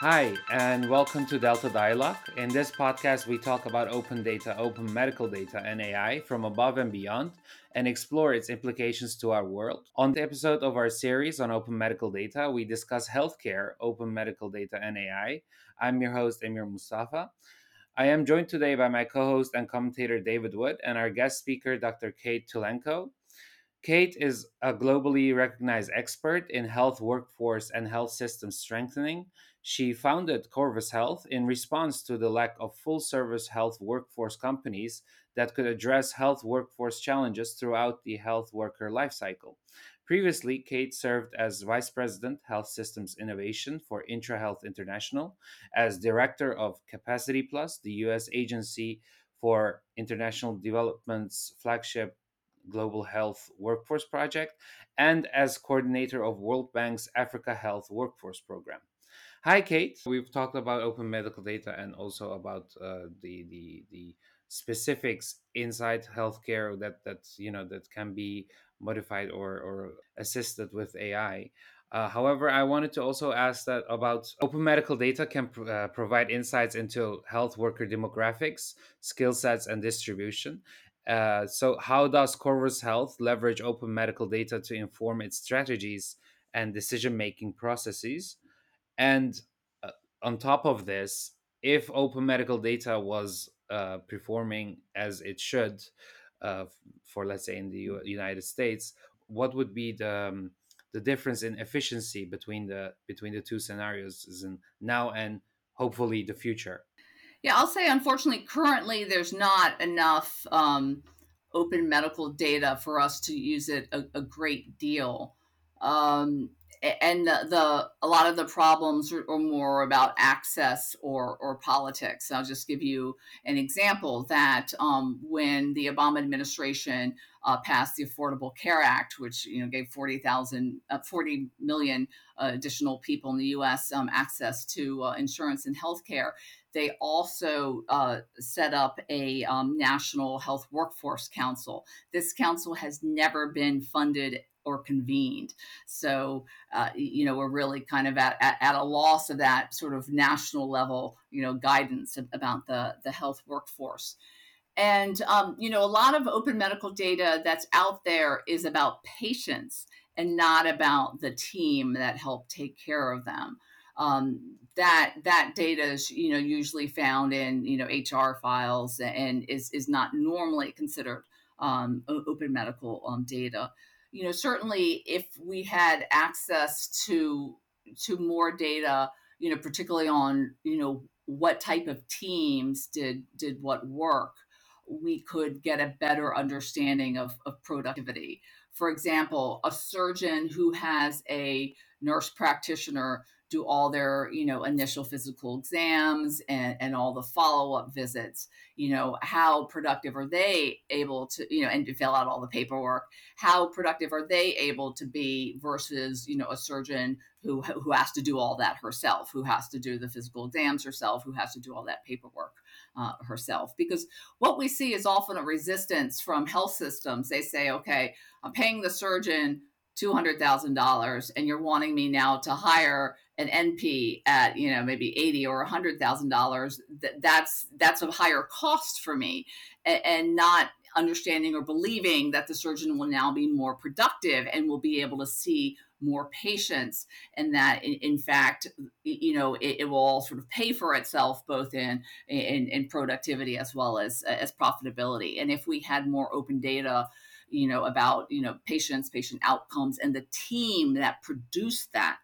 Hi, and welcome to Delta Dialog. In this podcast, we talk about open data, open medical data, and AI from above and beyond, and explore its implications to our world. On the episode of our series on open medical data, we discuss healthcare, open medical data, and AI. I'm your host, Emir Mustafa. I am joined today by my co host and commentator, David Wood, and our guest speaker, Dr. Kate Tulenko. Kate is a globally recognized expert in health workforce and health system strengthening. She founded Corvus Health in response to the lack of full service health workforce companies that could address health workforce challenges throughout the health worker lifecycle. Previously, Kate served as Vice President, Health Systems Innovation for IntraHealth International, as Director of Capacity Plus, the U.S. agency for international development's flagship Global Health Workforce Project, and as coordinator of World Bank's Africa Health Workforce Program. Hi, Kate. We've talked about open medical data and also about uh, the the the specifics inside healthcare that that you know that can be modified or or assisted with AI. Uh, however, I wanted to also ask that about open medical data can pr- uh, provide insights into health worker demographics, skill sets, and distribution. Uh, so, how does Corvus Health leverage open medical data to inform its strategies and decision making processes? And uh, on top of this, if open medical data was uh, performing as it should uh, for, let's say, in the U- United States, what would be the um, the difference in efficiency between the between the two scenarios is in now and hopefully the future? Yeah, I'll say unfortunately, currently there's not enough um, open medical data for us to use it a, a great deal. Um, and the, the, a lot of the problems are, are, more about access or or politics. I'll just give you an example that um, when the Obama administration uh, passed the Affordable Care Act, which you know gave 40,000, uh, 40 million uh, additional people in the U.S. Um, access to uh, insurance and health care. They also uh, set up a um, National Health Workforce Council. This council has never been funded or convened. So, uh, you know, we're really kind of at, at, at, a loss of that sort of national level, you know, guidance about the, the health workforce. And, um, you know, a lot of open medical data that's out there is about patients and not about the team that helped take care of them. Um, that that data is you know usually found in you know HR files and is is not normally considered um, open medical um, data. You know certainly if we had access to to more data, you know particularly on you know what type of teams did did what work we could get a better understanding of, of productivity. For example, a surgeon who has a nurse practitioner do all their you know initial physical exams and, and all the follow-up visits you know how productive are they able to you know and to fill out all the paperwork how productive are they able to be versus you know a surgeon who who has to do all that herself who has to do the physical exams herself who has to do all that paperwork uh, herself? Because what we see is often a resistance from health systems. They say okay i'm paying the surgeon $200,000 and you're wanting me now to hire an NP at, you know, maybe 80 or $100,000, that's that's a higher cost for me. And, and not understanding or believing that the surgeon will now be more productive and will be able to see more patients and that in, in fact you know it, it, will all sort of pay for itself both in, in in productivity as well as as profitability. And if we had more open data you know about you know patients patient outcomes and the team that produced that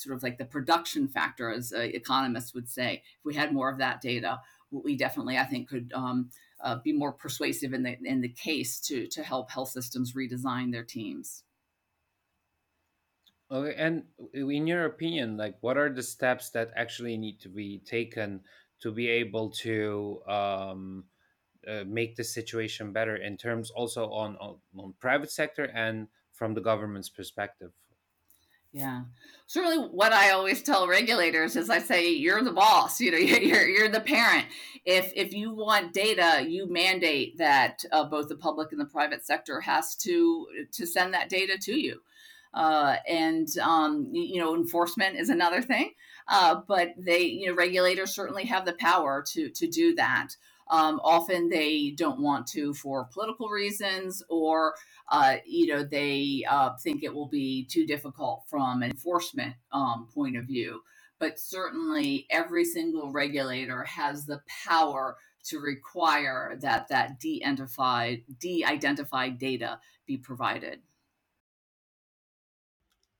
sort of like the production factor as uh, economists would say. If we had more of that data we definitely i think could um, uh, be more persuasive in the in the case to to help health systems redesign their teams. Okay and in your opinion like what are the steps that actually need to be taken to be able to um, uh, make the situation better in terms also on, on, on private sector and from the government's perspective yeah. Certainly what i always tell regulators is i say you're the boss you know you're, you're the parent. If if you want data you mandate that uh, both the public and the private sector has to to send that data to you. Uh, and um, you know enforcement is another thing. Uh, but they, you know, regulators certainly have the power to to do that. Um, often they don't want to for political reasons, or uh, you know they uh, think it will be too difficult from an enforcement um, point of view. But certainly, every single regulator has the power to require that that de-identified de-identified data be provided.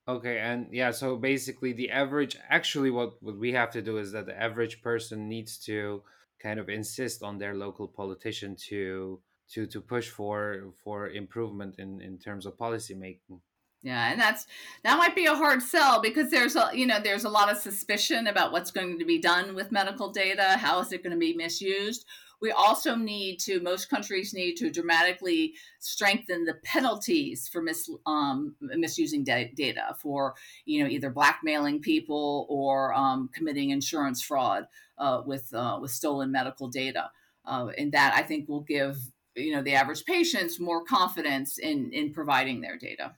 Okay, and yeah, so basically the average actually what what we have to do is that the average person needs to kind of insist on their local politician to to to push for for improvement in in terms of policy making. Yeah, and that's that might be a hard sell because there's a you know there's a lot of suspicion about what's going to be done with medical data. How is it going to be misused? We also need to most countries need to dramatically strengthen the penalties for mis, um, misusing da- data for you know either blackmailing people or um, committing insurance fraud uh, with uh, with stolen medical data. Uh, and that I think will give you know the average patients more confidence in in providing their data.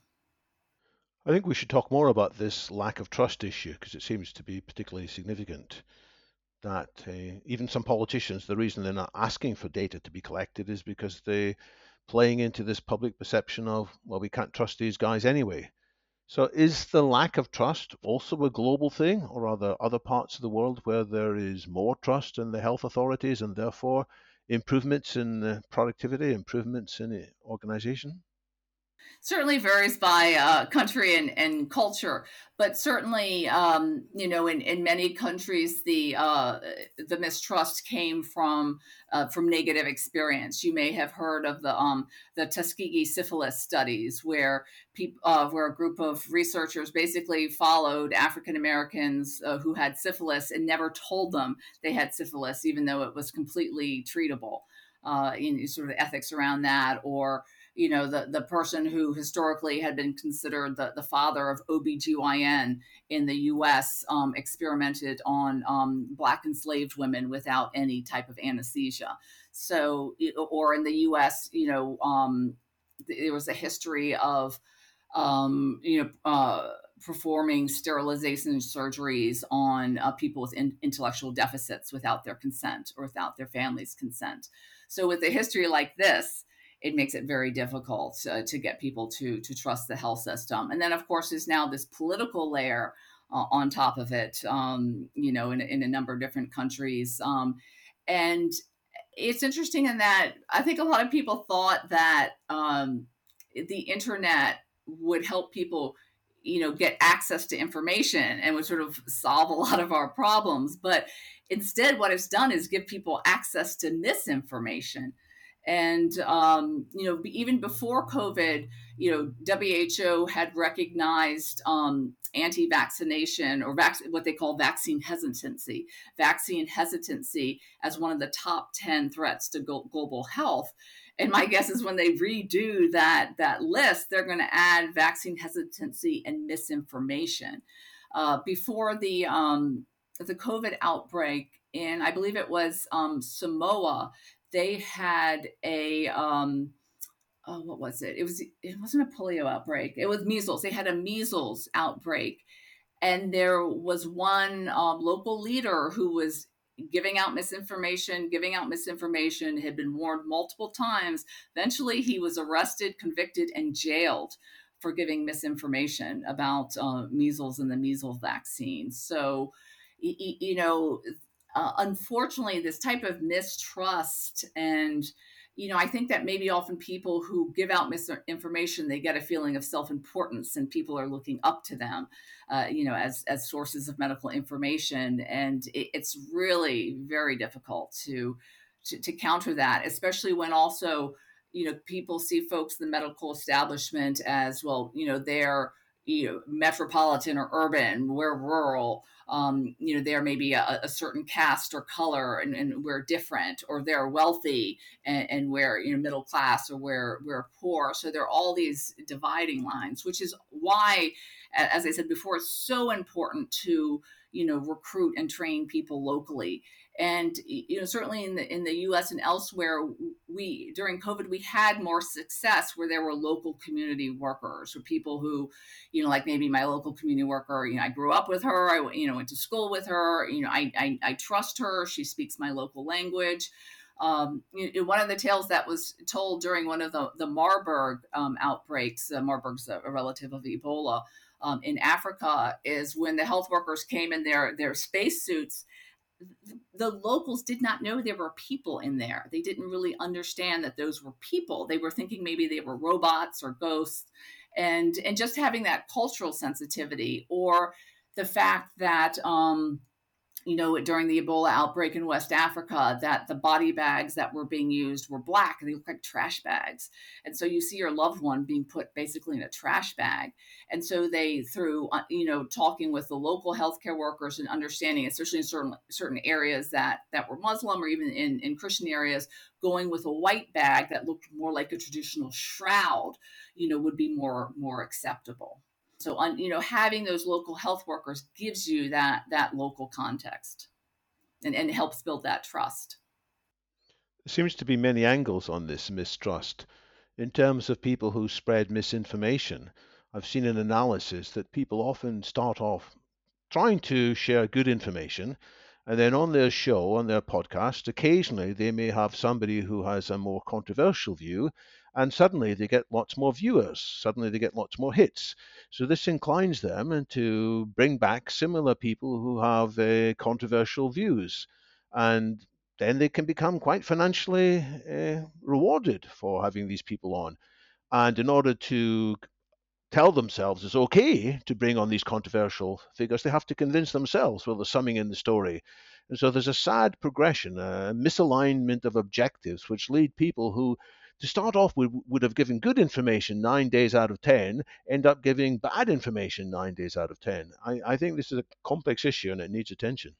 I think we should talk more about this lack of trust issue because it seems to be particularly significant. That uh, even some politicians, the reason they're not asking for data to be collected is because they're playing into this public perception of, well, we can't trust these guys anyway. So, is the lack of trust also a global thing, or are there other parts of the world where there is more trust in the health authorities and therefore improvements in productivity, improvements in organization? Certainly varies by uh, country and, and culture, but certainly, um, you know, in, in many countries, the uh, the mistrust came from uh, from negative experience. You may have heard of the um, the Tuskegee syphilis studies, where people uh, where a group of researchers basically followed African Americans uh, who had syphilis and never told them they had syphilis, even though it was completely treatable. Uh, in sort of ethics around that, or you know the the person who historically had been considered the, the father of OBGYN in the US um, experimented on um, black enslaved women without any type of anesthesia. So or in the US you know um, there was a history of um, you know uh, performing sterilization surgeries on uh, people with in- intellectual deficits without their consent or without their family's consent. So with a history like this it makes it very difficult uh, to get people to to trust the health system. And then, of course, there's now this political layer uh, on top of it. Um, you know, in, in a number of different countries, um, and it's interesting in that I think a lot of people thought that um, the internet would help people you know get access to information and would sort of solve a lot of our problems but instead what it's done is give people access to misinformation and um, you know, even before COVID, you know, WHO had recognized um, anti-vaccination or vac- what they call vaccine hesitancy, vaccine hesitancy as one of the top ten threats to go- global health. And my guess is when they redo that that list, they're going to add vaccine hesitancy and misinformation. Uh, before the um, the COVID outbreak in, I believe it was um, Samoa, they had a um, oh, what was it? It was it wasn't a polio outbreak. It was measles. They had a measles outbreak, and there was one um, local leader who was giving out misinformation, giving out misinformation. Had been warned multiple times. Eventually, he was arrested, convicted, and jailed for giving misinformation about uh, measles and the measles vaccine. So, you know, uh, unfortunately, this type of mistrust and you know, I think that maybe often people who give out misinformation, they get a feeling of self-importance, and people are looking up to them, uh, you know, as as sources of medical information, and it, it's really very difficult to, to to counter that, especially when also, you know, people see folks in the medical establishment as well, you know, they're you know metropolitan or urban, we're rural um, you know, there may be a, a certain caste or color and, and, we're different, or they're wealthy and, and, we're, you know, middle class or we're, we're poor. So there are all these dividing lines, which is why, as I said before, it's so important to, you know, recruit and train people locally and you know certainly in the in the U.S. and elsewhere, we during COVID we had more success where there were local community workers or people who, you know, like maybe my local community worker. You know, I grew up with her. I you know went to school with her. You know, I I, I trust her. She speaks my local language. Um, you know, one of the tales that was told during one of the the Marburg um, outbreaks. Uh, Marburg's a, a relative of Ebola. Um, in Africa is when the health workers came in their their spacesuits the locals did not know there were people in there. They didn't really understand that those were people. They were thinking maybe they were robots or ghosts. And and just having that cultural sensitivity or the fact that um, you know, during the Ebola outbreak in West Africa, that the body bags that were being used were black and they look like trash bags. And so you see your loved one being put basically in a trash bag. And so they, through, uh, you know, talking with the local healthcare workers and understanding, especially in certain certain areas that that were Muslim or even in, in Christian areas, going with a white bag that looked more like a traditional shroud, you know, would be more more acceptable. So, on you know, having those local health workers gives you that that local context, and and helps build that trust. There seems to be many angles on this mistrust. In terms of people who spread misinformation, I've seen an analysis that people often start off trying to share good information, and then on their show, on their podcast, occasionally they may have somebody who has a more controversial view, and suddenly they get lots more viewers, suddenly they get lots more hits. So this inclines them to bring back similar people who have uh, controversial views, and then they can become quite financially uh, rewarded for having these people on. And in order to tell themselves it's okay to bring on these controversial figures, they have to convince themselves, well, there's something in the story. And so there's a sad progression, a misalignment of objectives, which lead people who to start off with would have given good information nine days out of 10, end up giving bad information nine days out of 10. I, I think this is a complex issue and it needs attention.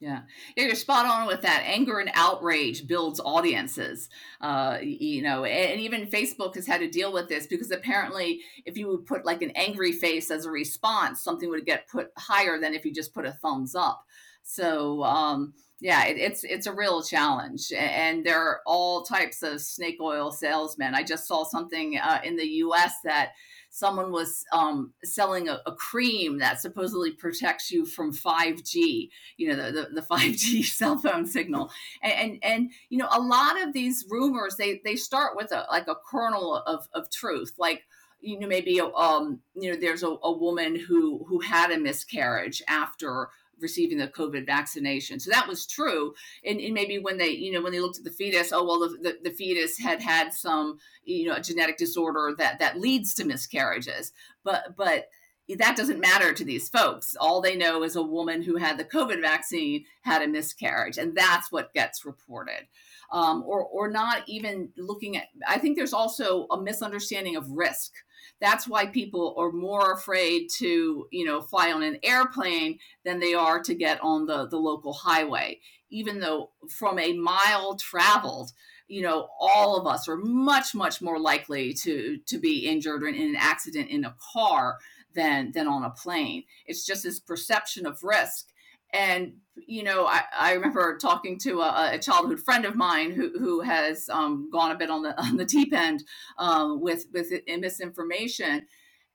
Yeah. yeah, you're spot on with that. Anger and outrage builds audiences. Uh, you know, and even Facebook has had to deal with this because apparently, if you would put like an angry face as a response, something would get put higher than if you just put a thumbs up. So, um, yeah, it, it's it's a real challenge, and there are all types of snake oil salesmen. I just saw something uh, in the U.S. that someone was um, selling a, a, cream that supposedly protects you from 5G, you know, the, the, the 5G cell phone signal. And, and, and, you know, a lot of these rumors, they, they start with a, like a kernel of, of truth. Like, you know, maybe, um, you know, there's a, a woman who, who had a miscarriage after receiving the COVID vaccination. So that was true. And, and, maybe when they, you know, when they looked at the fetus, oh well, the, the, the, fetus had had some, you know, a genetic disorder that that leads to miscarriages. But but that doesn't matter to these folks. All they know is a woman who had the COVID vaccine had a miscarriage, and that's what gets reported. Um, or or not even looking at. I think there's also a misunderstanding of risk that's why people are more afraid to, you know, fly on an airplane than they are to get on the, the local highway. Even though from a mile traveled, you know, all of us are much, much more likely to to be injured in an accident in a car than than on a plane. It's just this perception of risk and you know I, I remember talking to a, a, childhood friend of mine who, who has um, gone a bit on the on the deep end um, with with misinformation.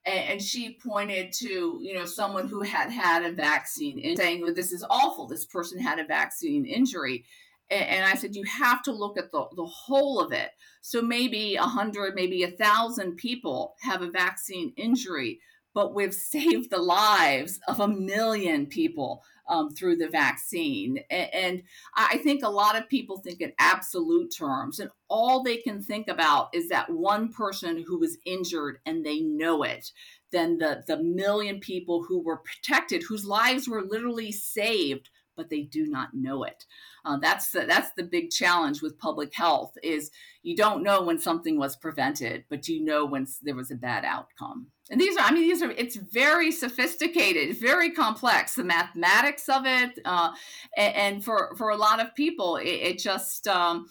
And, she pointed to you know someone who had had a vaccine and saying well, this is awful. This person had a vaccine injury. And, and I said you have to look at the, the whole of it. So maybe a hundred maybe a thousand people have a vaccine injury but we've saved the lives of a million people um, through the vaccine. And, I think a lot of people think in absolute terms, and all they can think about is that one person who was injured and they know it. Then the, the million people who were protected, whose lives were literally saved but they do not know it. Uh, that's the, that's the big challenge with public health is you don't know when something was prevented, but you know when there was a bad outcome and these are i mean these are it's very sophisticated very complex the mathematics of it uh, and, and, for for a lot of people it, it just um,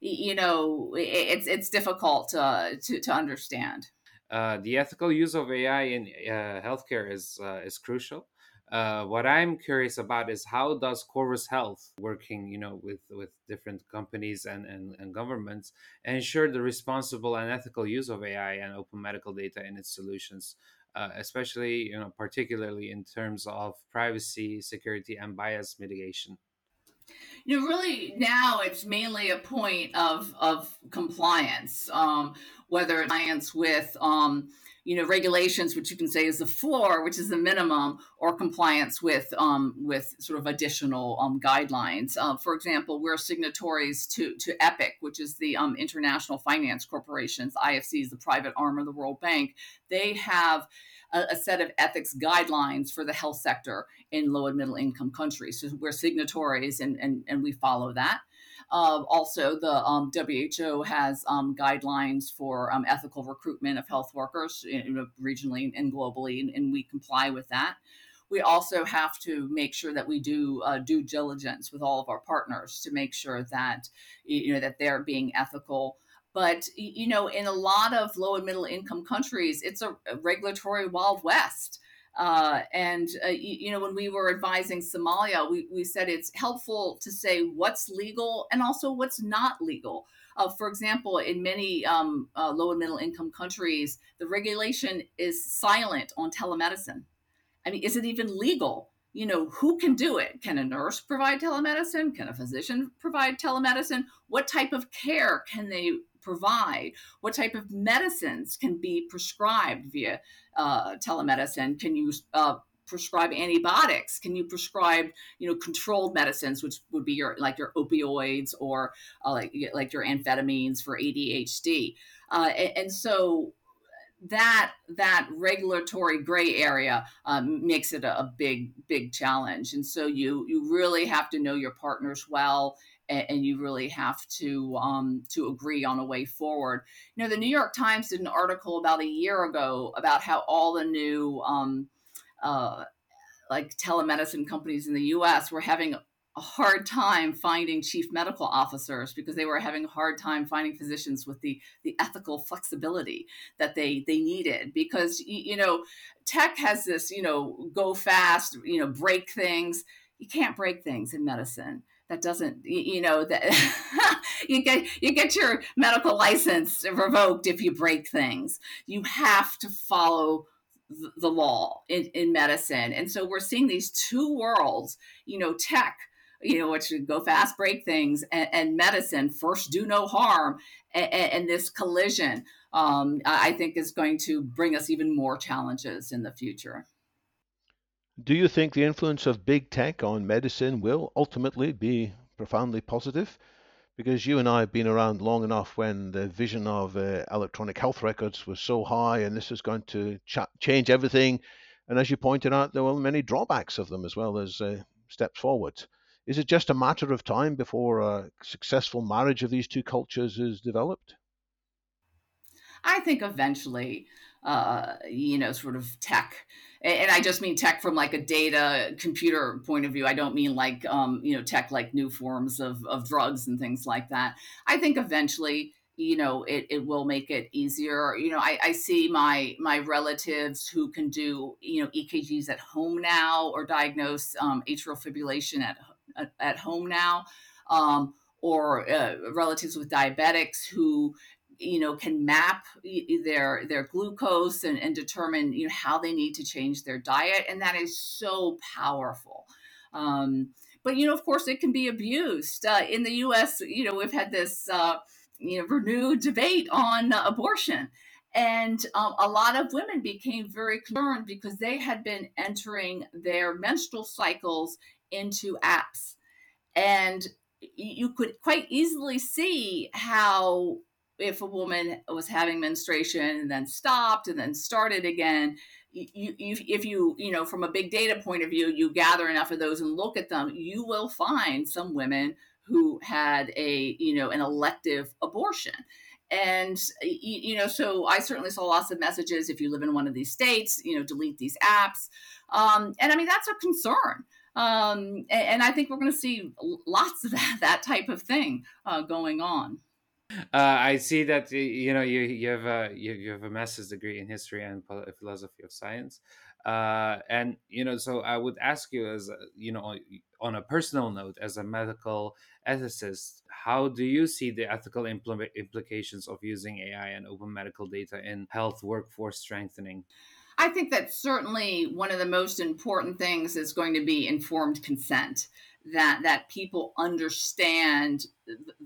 you know it, it's it's difficult uh, to to understand uh, the ethical use of AI in uh, healthcare is uh, is crucial. Uh, what I'm curious about is how does Corvus Health, working you know with with different companies and, and, and governments, ensure the responsible and ethical use of AI and open medical data in its solutions, uh, especially you know particularly in terms of privacy, security, and bias mitigation? You know really now it's mainly a point of of compliance um, whether it's compliance with um, you know regulations which you can say is the floor which is the minimum or compliance with um, with sort of additional um, guidelines. Uh, for example we're signatories to to epic which is the um, international finance corporations. Ifc is the private arm of the world bank. They have a, set of ethics guidelines for the health sector in low and middle income countries. So we're signatories and and, and we follow that uh, also, the um, WHO has um, guidelines for um, ethical recruitment of health workers regionally and globally, and, and, we comply with that. We also have to make sure that we do uh, due diligence with all of our partners to make sure that you know that they're being ethical but you know in a lot of low and middle income countries it's a regulatory wild west uh, and uh, you, you, know, when we were advising Somalia, we, we said it's helpful to say what's legal and also what's not legal. Uh, for example, in many um, uh, low and middle income countries, the regulation is silent on telemedicine. I mean, is it even legal? You know, who can do it? Can a nurse provide telemedicine? Can a physician provide telemedicine? What type of care can they provide? What type of medicines can be prescribed via uh, telemedicine? Can you uh, prescribe antibiotics? Can you prescribe, you know, controlled medicines, which would be your like your opioids or uh, like like your amphetamines for ADHD? Uh, and, and, so that that regulatory gray area um, makes it a, a, big big challenge. And so you you really have to know your partners well and, you really have to um, to agree on a way forward. You know, the New York Times did an article about a year ago about how all the new um, uh, like telemedicine companies in the U.S. were having a hard time finding chief medical officers because they were having a hard time finding physicians with the the ethical flexibility that they they needed because you know tech has this you know go fast you know break things you can't break things in medicine that doesn't you know that you get you get your medical license revoked if you break things. You have to follow the law in, in medicine. And so we're seeing these two worlds you know tech you know which go fast break things and, and medicine first do no harm and, and this collision um, i think is going to bring us even more challenges in the future do you think the influence of big tech on medicine will ultimately be profoundly positive? Because you and I have been around long enough when the vision of uh, electronic health records was so high, and this is going to ch- change everything. And as you pointed out, there were many drawbacks of them as well as uh, steps forward. Is it just a matter of time before a successful marriage of these two cultures is developed? I think eventually, uh, you know, sort of tech and I just mean tech from like a data computer point of view. I don't mean like um, you know tech like new forms of of drugs and things like that. I think eventually you know it, it will make it easier you know I, I see my my relatives who can do you know ekgs at home now or diagnose um, atrial fibrillation at at home now um, or uh, relatives with diabetics who you know can map their their glucose and, and determine you know how they need to change their diet and that is so powerful. Um, but you know of course it can be abused. Uh, in the us you know we've had this uh, you know renewed debate on uh, abortion and um, a lot of women became very concerned because they had been entering their menstrual cycles into apps and you could quite easily see how if a woman was having menstruation and then stopped and then started again you, you, if you you know from a big data point of view you gather enough of those and look at them you will find some women who had a you know an elective abortion. And you know so i certainly saw lots of messages if you live in one of these states you know delete these apps. Um, and i mean that's a concern. Um, and, i think we're going to see lots of that, that type of thing uh, going on I see that you know you you have a you, you have a master's degree in history and philosophy of science. uh, and you know so i would ask you as you know on a personal note as a medical ethicist how do you see the ethical impl- implications of using ai and open medical data in health workforce strengthening I think that certainly one of the most important things is going to be informed consent that that people understand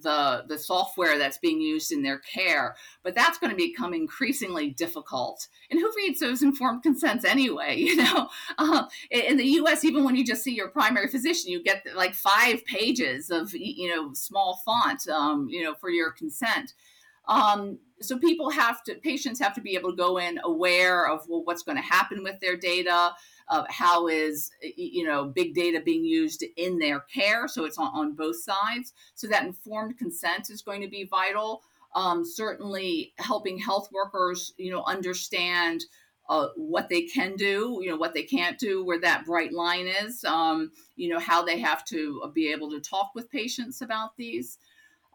the the software that's being used in their care but that's going to become increasingly difficult. And who reads those informed consents anyway you know? Uh, in the us even when you just see your primary physician you get like five pages of you know small font um, you know for your consent. Um, so people have to patients have to be able to go in aware of well, what's going to happen with their data uh, how is you know big data being used in their care so it's on, on both sides so that informed consent is going to be vital um, certainly helping health workers you know understand uh, what they can do, you know, what they can't do, where that bright line is, um, you know, how they have to be able to talk with patients about these.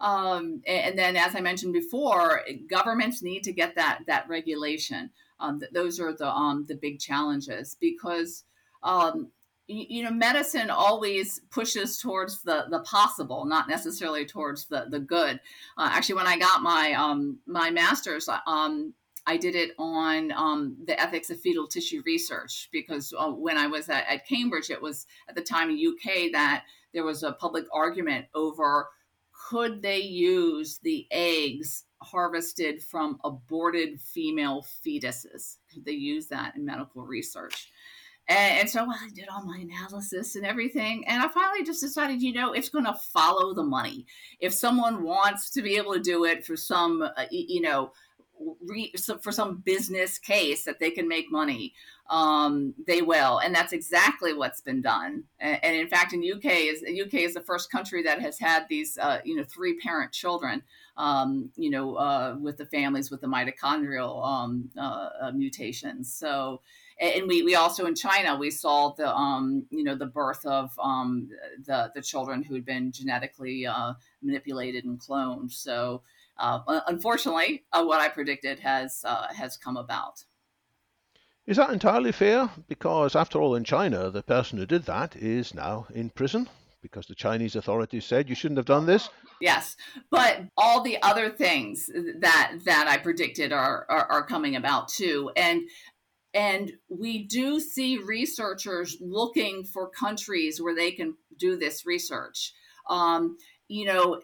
Um, and then, as I mentioned before, governments need to get that that regulation. Um, th- those are the um, the big challenges because um, you, you, know medicine always pushes towards the the possible, not necessarily towards the the good. Uh, actually, when I got my um, my master's, um, I did it on um, the ethics of fetal tissue research because uh, when I was at, at Cambridge, it was at the time in UK that there was a public argument over could they use the eggs harvested from aborted female fetuses? Could they use that in medical research? And, and, so I did all my analysis and everything. And I finally just decided, you know, it's going to follow the money. If someone wants to be able to do it for some, uh, you know, re, for some business case that they can make money, um, they will, and that's exactly what's been done. And, and, in fact, in UK is UK is the first country that has had these, uh, you know, three parent children, um, you know, uh, with the families with the mitochondrial um, uh, uh mutations. So. And we, we also in China we saw the um, you know the birth of um, the the children who had been genetically uh, manipulated and cloned. So uh, unfortunately, uh, what I predicted has uh, has come about. Is that entirely fair? Because after all, in China, the person who did that is now in prison because the Chinese authorities said you shouldn't have done this. Yes, but all the other things that that I predicted are are, are coming about too, and and we do see researchers looking for countries where they can do this research. Um, you know,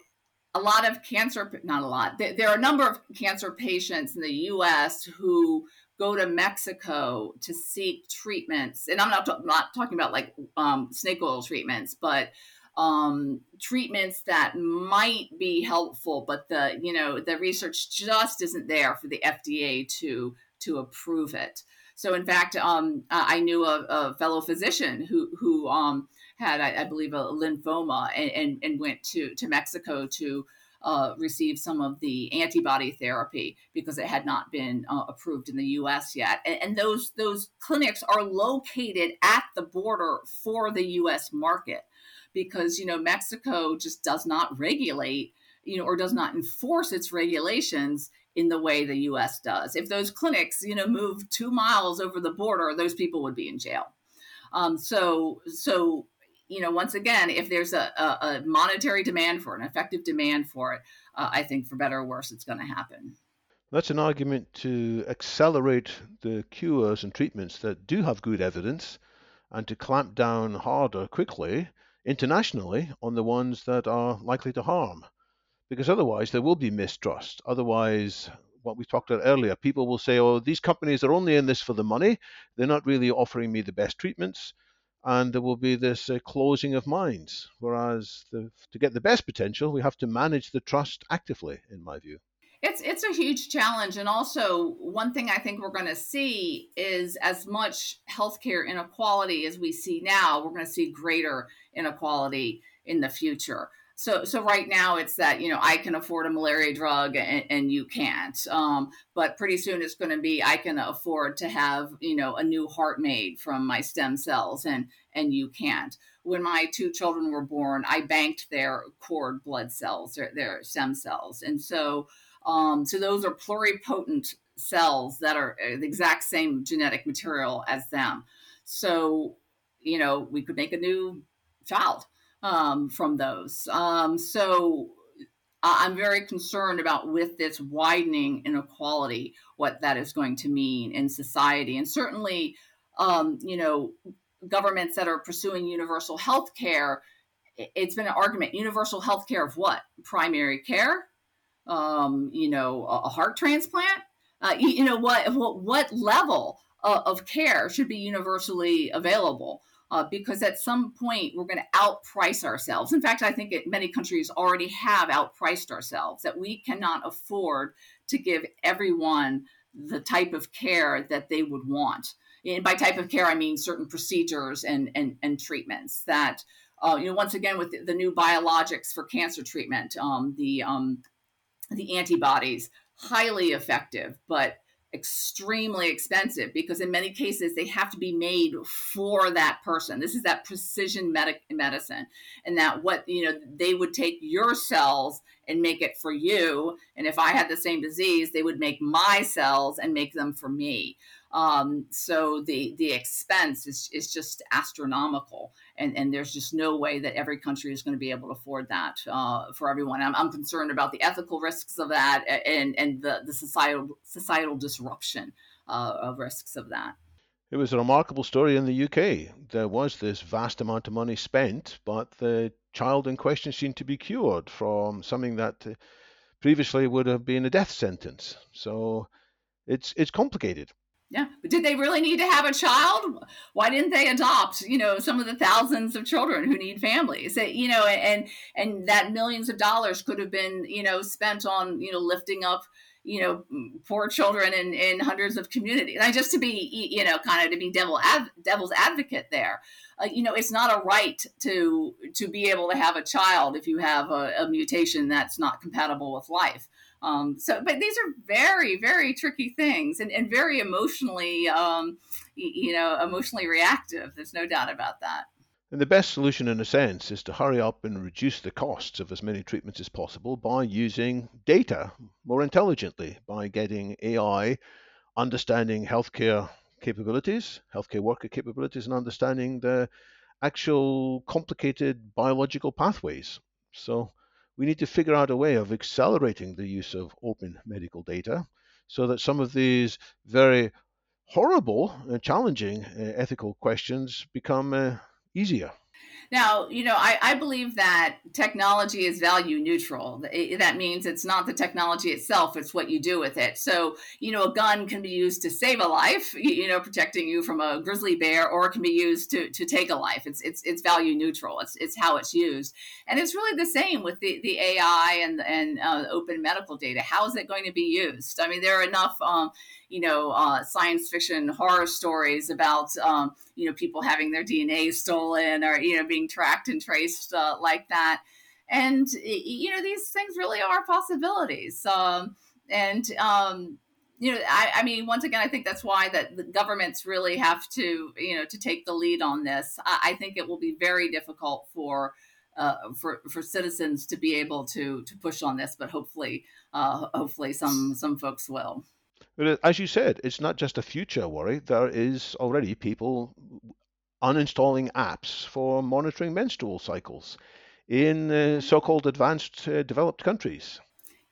a lot of cancer, not a lot, there are a number of cancer patients in the US who go to Mexico to seek treatments. And I'm not, not talking about like um, snake oil treatments, but um, treatments that might be helpful, but the, you know, the research just isn't there for the FDA to, to approve it. So in fact, um, I knew a, a, fellow physician who, who, um, had, I, I believe, a lymphoma and, and, and, went to, to Mexico to uh, receive some of the antibody therapy because it had not been uh, approved in the U.S. yet. And, and, those those clinics are located at the border for the U.S. market because you know Mexico just does not regulate you know or does not enforce its regulations in the way the U.S. does. If those clinics you know move two miles over the border, those people would be in jail. Um, so so you know, once again, if there's a, a, a monetary demand for it, an effective demand for it, uh, I think for better or worse, it's going to happen. That's an argument to accelerate the cures and treatments that do have good evidence and to clamp down harder quickly internationally on the ones that are likely to harm. Because otherwise, there will be mistrust. Otherwise, what we talked about earlier, people will say, oh, these companies are only in this for the money. They're not really offering me the best treatments and there will be this uh, closing of minds. Whereas the, to get the best potential, we have to manage the trust actively, in my view. It's it's a huge challenge, and also one thing I think we're going to see is as much healthcare inequality as we see now, we're going to see greater inequality in the future so so right now it's that you know i can afford a malaria drug and, and you can't um, but pretty soon it's going to be i can afford to have you know a new heart made from my stem cells and and you can't. When my two children were born i banked their cord blood cells their, their stem cells. And so um, so those are pluripotent cells that are uh, the exact same genetic material as them. So, you know, we could make a new child um, from those. Um, so, I'm very concerned about with this widening inequality, what that is going to mean in society. And certainly, um, you know, governments that are pursuing universal health care, it's been an argument universal health care of what? Primary care, um, you know, a, heart transplant. Uh, you, you, know, what, what, what level of, of care should be universally available? Uh, because at some point we're going to outprice ourselves. In fact, I think it, many countries already have outpriced ourselves, that we cannot afford to give everyone the type of care that they would want. And by type of care, I mean certain procedures and, and, and treatments that, uh, you know, once again, with the, the new biologics for cancer treatment, um, the, um, the antibodies, highly effective, but extremely expensive because in many cases they have to be made for that person. This is that precision medic- medicine and that what you know they would take your cells and make it for you. And if i had the same disease they would make my cells and make them for me. Um, so the the expense is, is just astronomical, and, and there's just no way that every country is going to be able to afford that uh, for everyone. I'm, I'm concerned about the ethical risks of that and and the, the societal societal disruption uh, of risks of that. It was a remarkable story in the UK. There was this vast amount of money spent, but the child in question seemed to be cured from something that uh, previously would have been a death sentence. So it's it's complicated. Yeah. But did they really need to have a child? Why didn't they adopt, you know, some of the thousands of children who need families? You know, and and that millions of dollars could have been, you know, spent on, you know, lifting up, you know, poor children in, in hundreds of communities. And just to be, you know, kind of to be devil devil's advocate there. Uh, you know, it's not a right to to be able to have a child if you have a, a mutation that's not compatible with life. Um, so, but these are very, very tricky things and, and very emotionally, um, you know, emotionally reactive. There's no doubt about that. And the best solution, in a sense, is to hurry up and reduce the costs of as many treatments as possible by using data more intelligently, by getting AI understanding healthcare capabilities, healthcare worker capabilities, and understanding the actual complicated biological pathways. So we need to figure out a way of accelerating the use of open medical data so that some of these very horrible and challenging uh, ethical questions become uh, easier. Now, you know, I, I believe that technology is value neutral. That means it's not the technology itself, it's what you do with it. So, you know, a gun can be used to save a life, you know, protecting you from a grizzly bear, or it can be used to, to take a life. It's, it's, it's value neutral. It's, it's how it's used. And it's really the same with the, the AI and, and uh, open medical data. How is it going to be used? I mean, there are enough, um, you know, uh, science fiction horror stories about, um, you know, people having their DNA stolen or, you know, being tracked and traced uh, like that. And, you know, these things really are possibilities. Um, and, um, you know, I, I, mean, once again, I think that's why that the governments really have to, you know, to take the lead on this. I, I think it will be very difficult for uh, for for citizens to be able to to push on this, but hopefully, uh, hopefully, some some folks will. But as you said, it's not just a future worry. There is already people uninstalling apps for monitoring menstrual cycles in uh, so-called advanced uh, developed countries.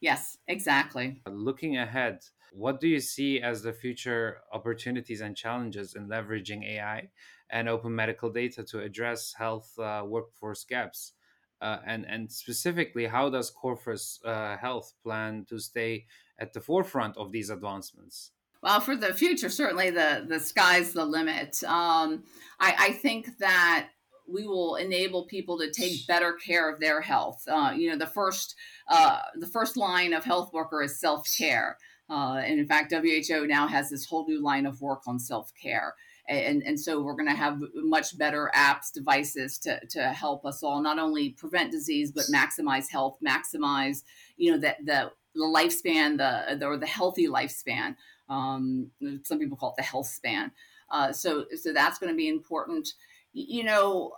Yes, exactly. Looking ahead, what do you see as the future opportunities and challenges in leveraging AI and open medical data to address health uh, workforce gaps? Uh, and and specifically, how does Corvus uh, Health plan to stay at the forefront of these advancements? Well, for the future, certainly the the sky's the limit. Um, I, I think that we will enable people to take better care of their health. Uh, you know, the first uh, the first line of health worker is self care, uh, and in fact, WHO now has this whole new line of work on self care. And, and so we're going to have much better apps, devices to, to help us all not only prevent disease but maximize health, maximize you know that the the lifespan, the, the or the healthy lifespan. Um, some people call it the health span. Uh, so so that's going to be important. You know,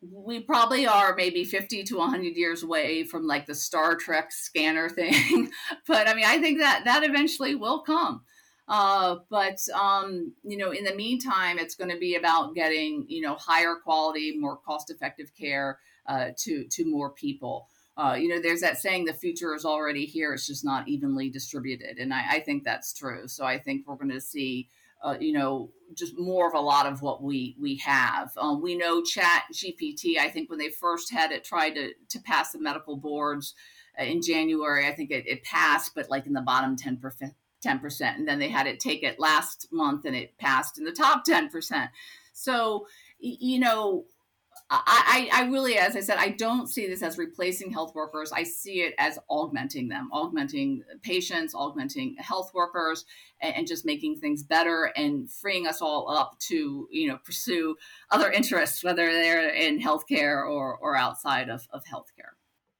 we probably are maybe 50 to 100 years away from like the Star Trek scanner thing. but I mean, I think that that eventually will come. Uh, but um, you know, in the meantime, it's going to be about getting you know higher quality, more cost-effective care uh, to to more people. Uh, you know, there's that saying, "The future is already here; it's just not evenly distributed," and I, I think that's true. So I think we're going to see uh, you know, just more of a lot of what we we have. Um, we know Chat GPT. I think when they first had it tried to to pass the medical boards uh, in January, I think it, it passed, but like in the bottom ten percent. 10% and then they had it take it last month and it passed in the top 10% so you know I, I really, as I said, I don't see this as replacing health workers. I see it as augmenting them, augmenting patients, augmenting health workers, and, and, just making things better and freeing us all up to, you know, pursue other interests, whether they're in healthcare or, or outside of, of healthcare.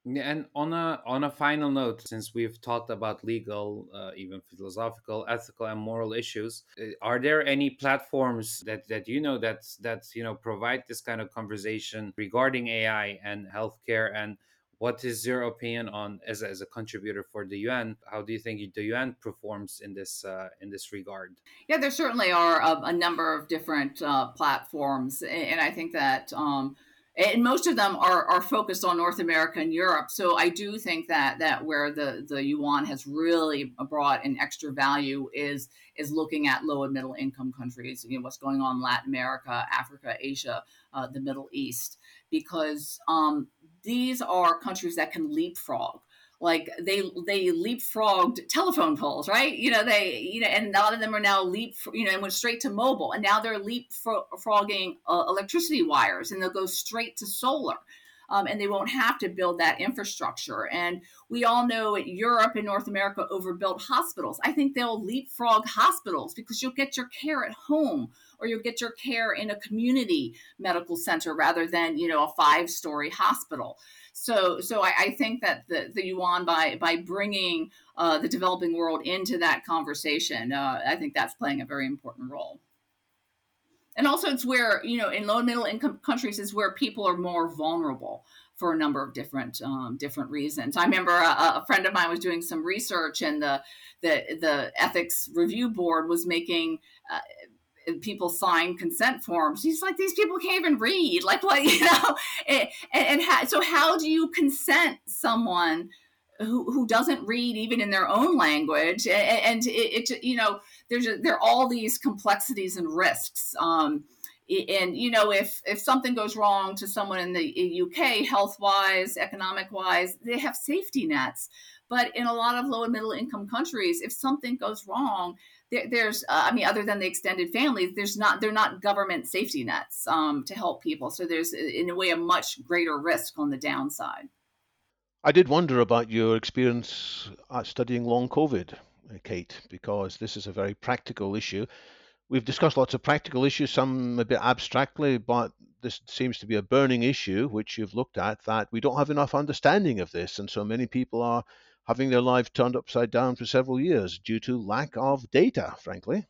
And on a on a final note, since we've talked about legal, uh, even philosophical, ethical, and moral issues, uh, are there any platforms that that you know that that you know provide this kind of conversation regarding AI and healthcare? And what is your opinion on as a, as a contributor for the UN? How do you think the UN performs in this uh, in this regard? Yeah, there certainly are a, a number of different uh, platforms, and I think that. Um, and most of them are, are focused on North America and Europe. So I do think that that where the, the UN has really brought an extra value is is looking at low and middle income countries. You know what's going on in Latin America, Africa, Asia, uh, the Middle East, because um, these are countries that can leapfrog like they they leapfrogged telephone poles, right? You know, they you know, and a lot of them are now leap, you know, and went straight to mobile, and now they're leapfrogging uh, electricity wires, and they'll go straight to solar. Um, and they won't have to build that infrastructure. And we all know Europe and North America overbuilt hospitals. I think they'll leapfrog hospitals because you'll get your care at home or you'll get your care in a community medical center rather than, you know, a five story hospital. So, so I, I think that the, the UN by by bringing uh, the developing world into that conversation, uh, I think that's playing a very important role. And also, it's where you know, in low and middle income countries, is where people are more vulnerable for a number of different um, different reasons. I remember a, a, friend of mine was doing some research, and the the the ethics review board was making uh, people sign consent forms. He's like, these people can't even read. Like, what, you know? And, and so, how do you consent someone who, who doesn't read even in their own language? And, and it, it, you know, there's a, there are all these complexities and risks. Um, and you know, if if something goes wrong to someone in the UK, health wise, economic wise, they have safety nets. But in a lot of low and middle income countries, if something goes wrong, there, there's uh, i mean other than the extended family there's not they're not government safety nets um, to help people. So there's in a way a much greater risk on the downside. I did wonder about your experience studying long covid uh, kate because this is a very practical issue. We've discussed lots of practical issues some a bit abstractly but this seems to be a burning issue which you've looked at that we don't have enough understanding of this and so many people are having their lives turned upside down for several years due to lack of data, frankly.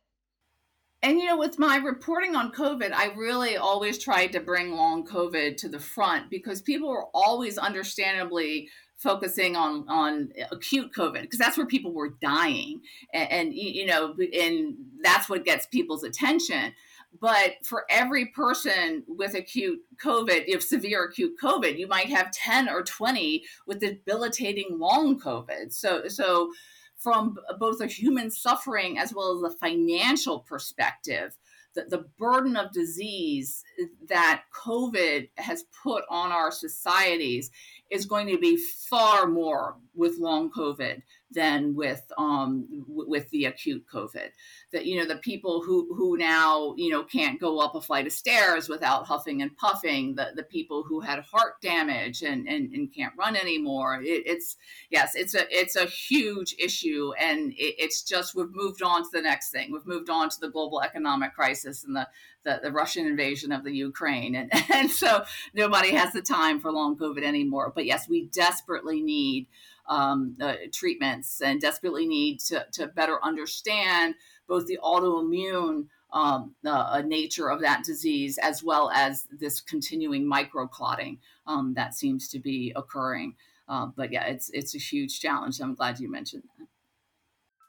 And you know, with my reporting on COVID, I really always tried to bring long COVID to the front because people were always understandably focusing on on acute COVID because that's where people were dying, and, and you know, and that's what gets people's attention. But for every person with acute COVID, if severe acute COVID, you might have 10 or 20 with debilitating long COVID. So, so from both a human suffering as well as a financial perspective, the, the burden of disease eh, that COVID has put on our societies is going to be far more with long COVID than with um, with the acute COVID. That you know the people who who now you know can't go up a flight of stairs without huffing and puffing. The the people who had heart damage and and, and can't run anymore. It, it's yes, it's a it's a huge issue, and it, it's just we've moved on to the next thing. We've moved on to the global economic crisis and the the, the Russian invasion of the Ukraine, and and so nobody has the time for long COVID anymore. But yes, we desperately need um, uh, treatments and desperately need to, to better understand both the autoimmune um, the nature of that disease, as well as this continuing microclotting um, that seems to be occurring. Uh, but yeah, it's it's a huge challenge. I'm glad you mentioned that.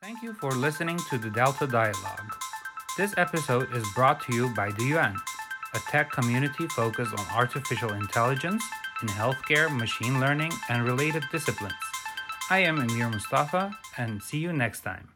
Thank you for listening to the Delta Dialog. This episode is brought to you by Duyuan, a tech community focused on artificial intelligence in healthcare, machine learning, and related disciplines. I am Emir Mustafa, and see you next time.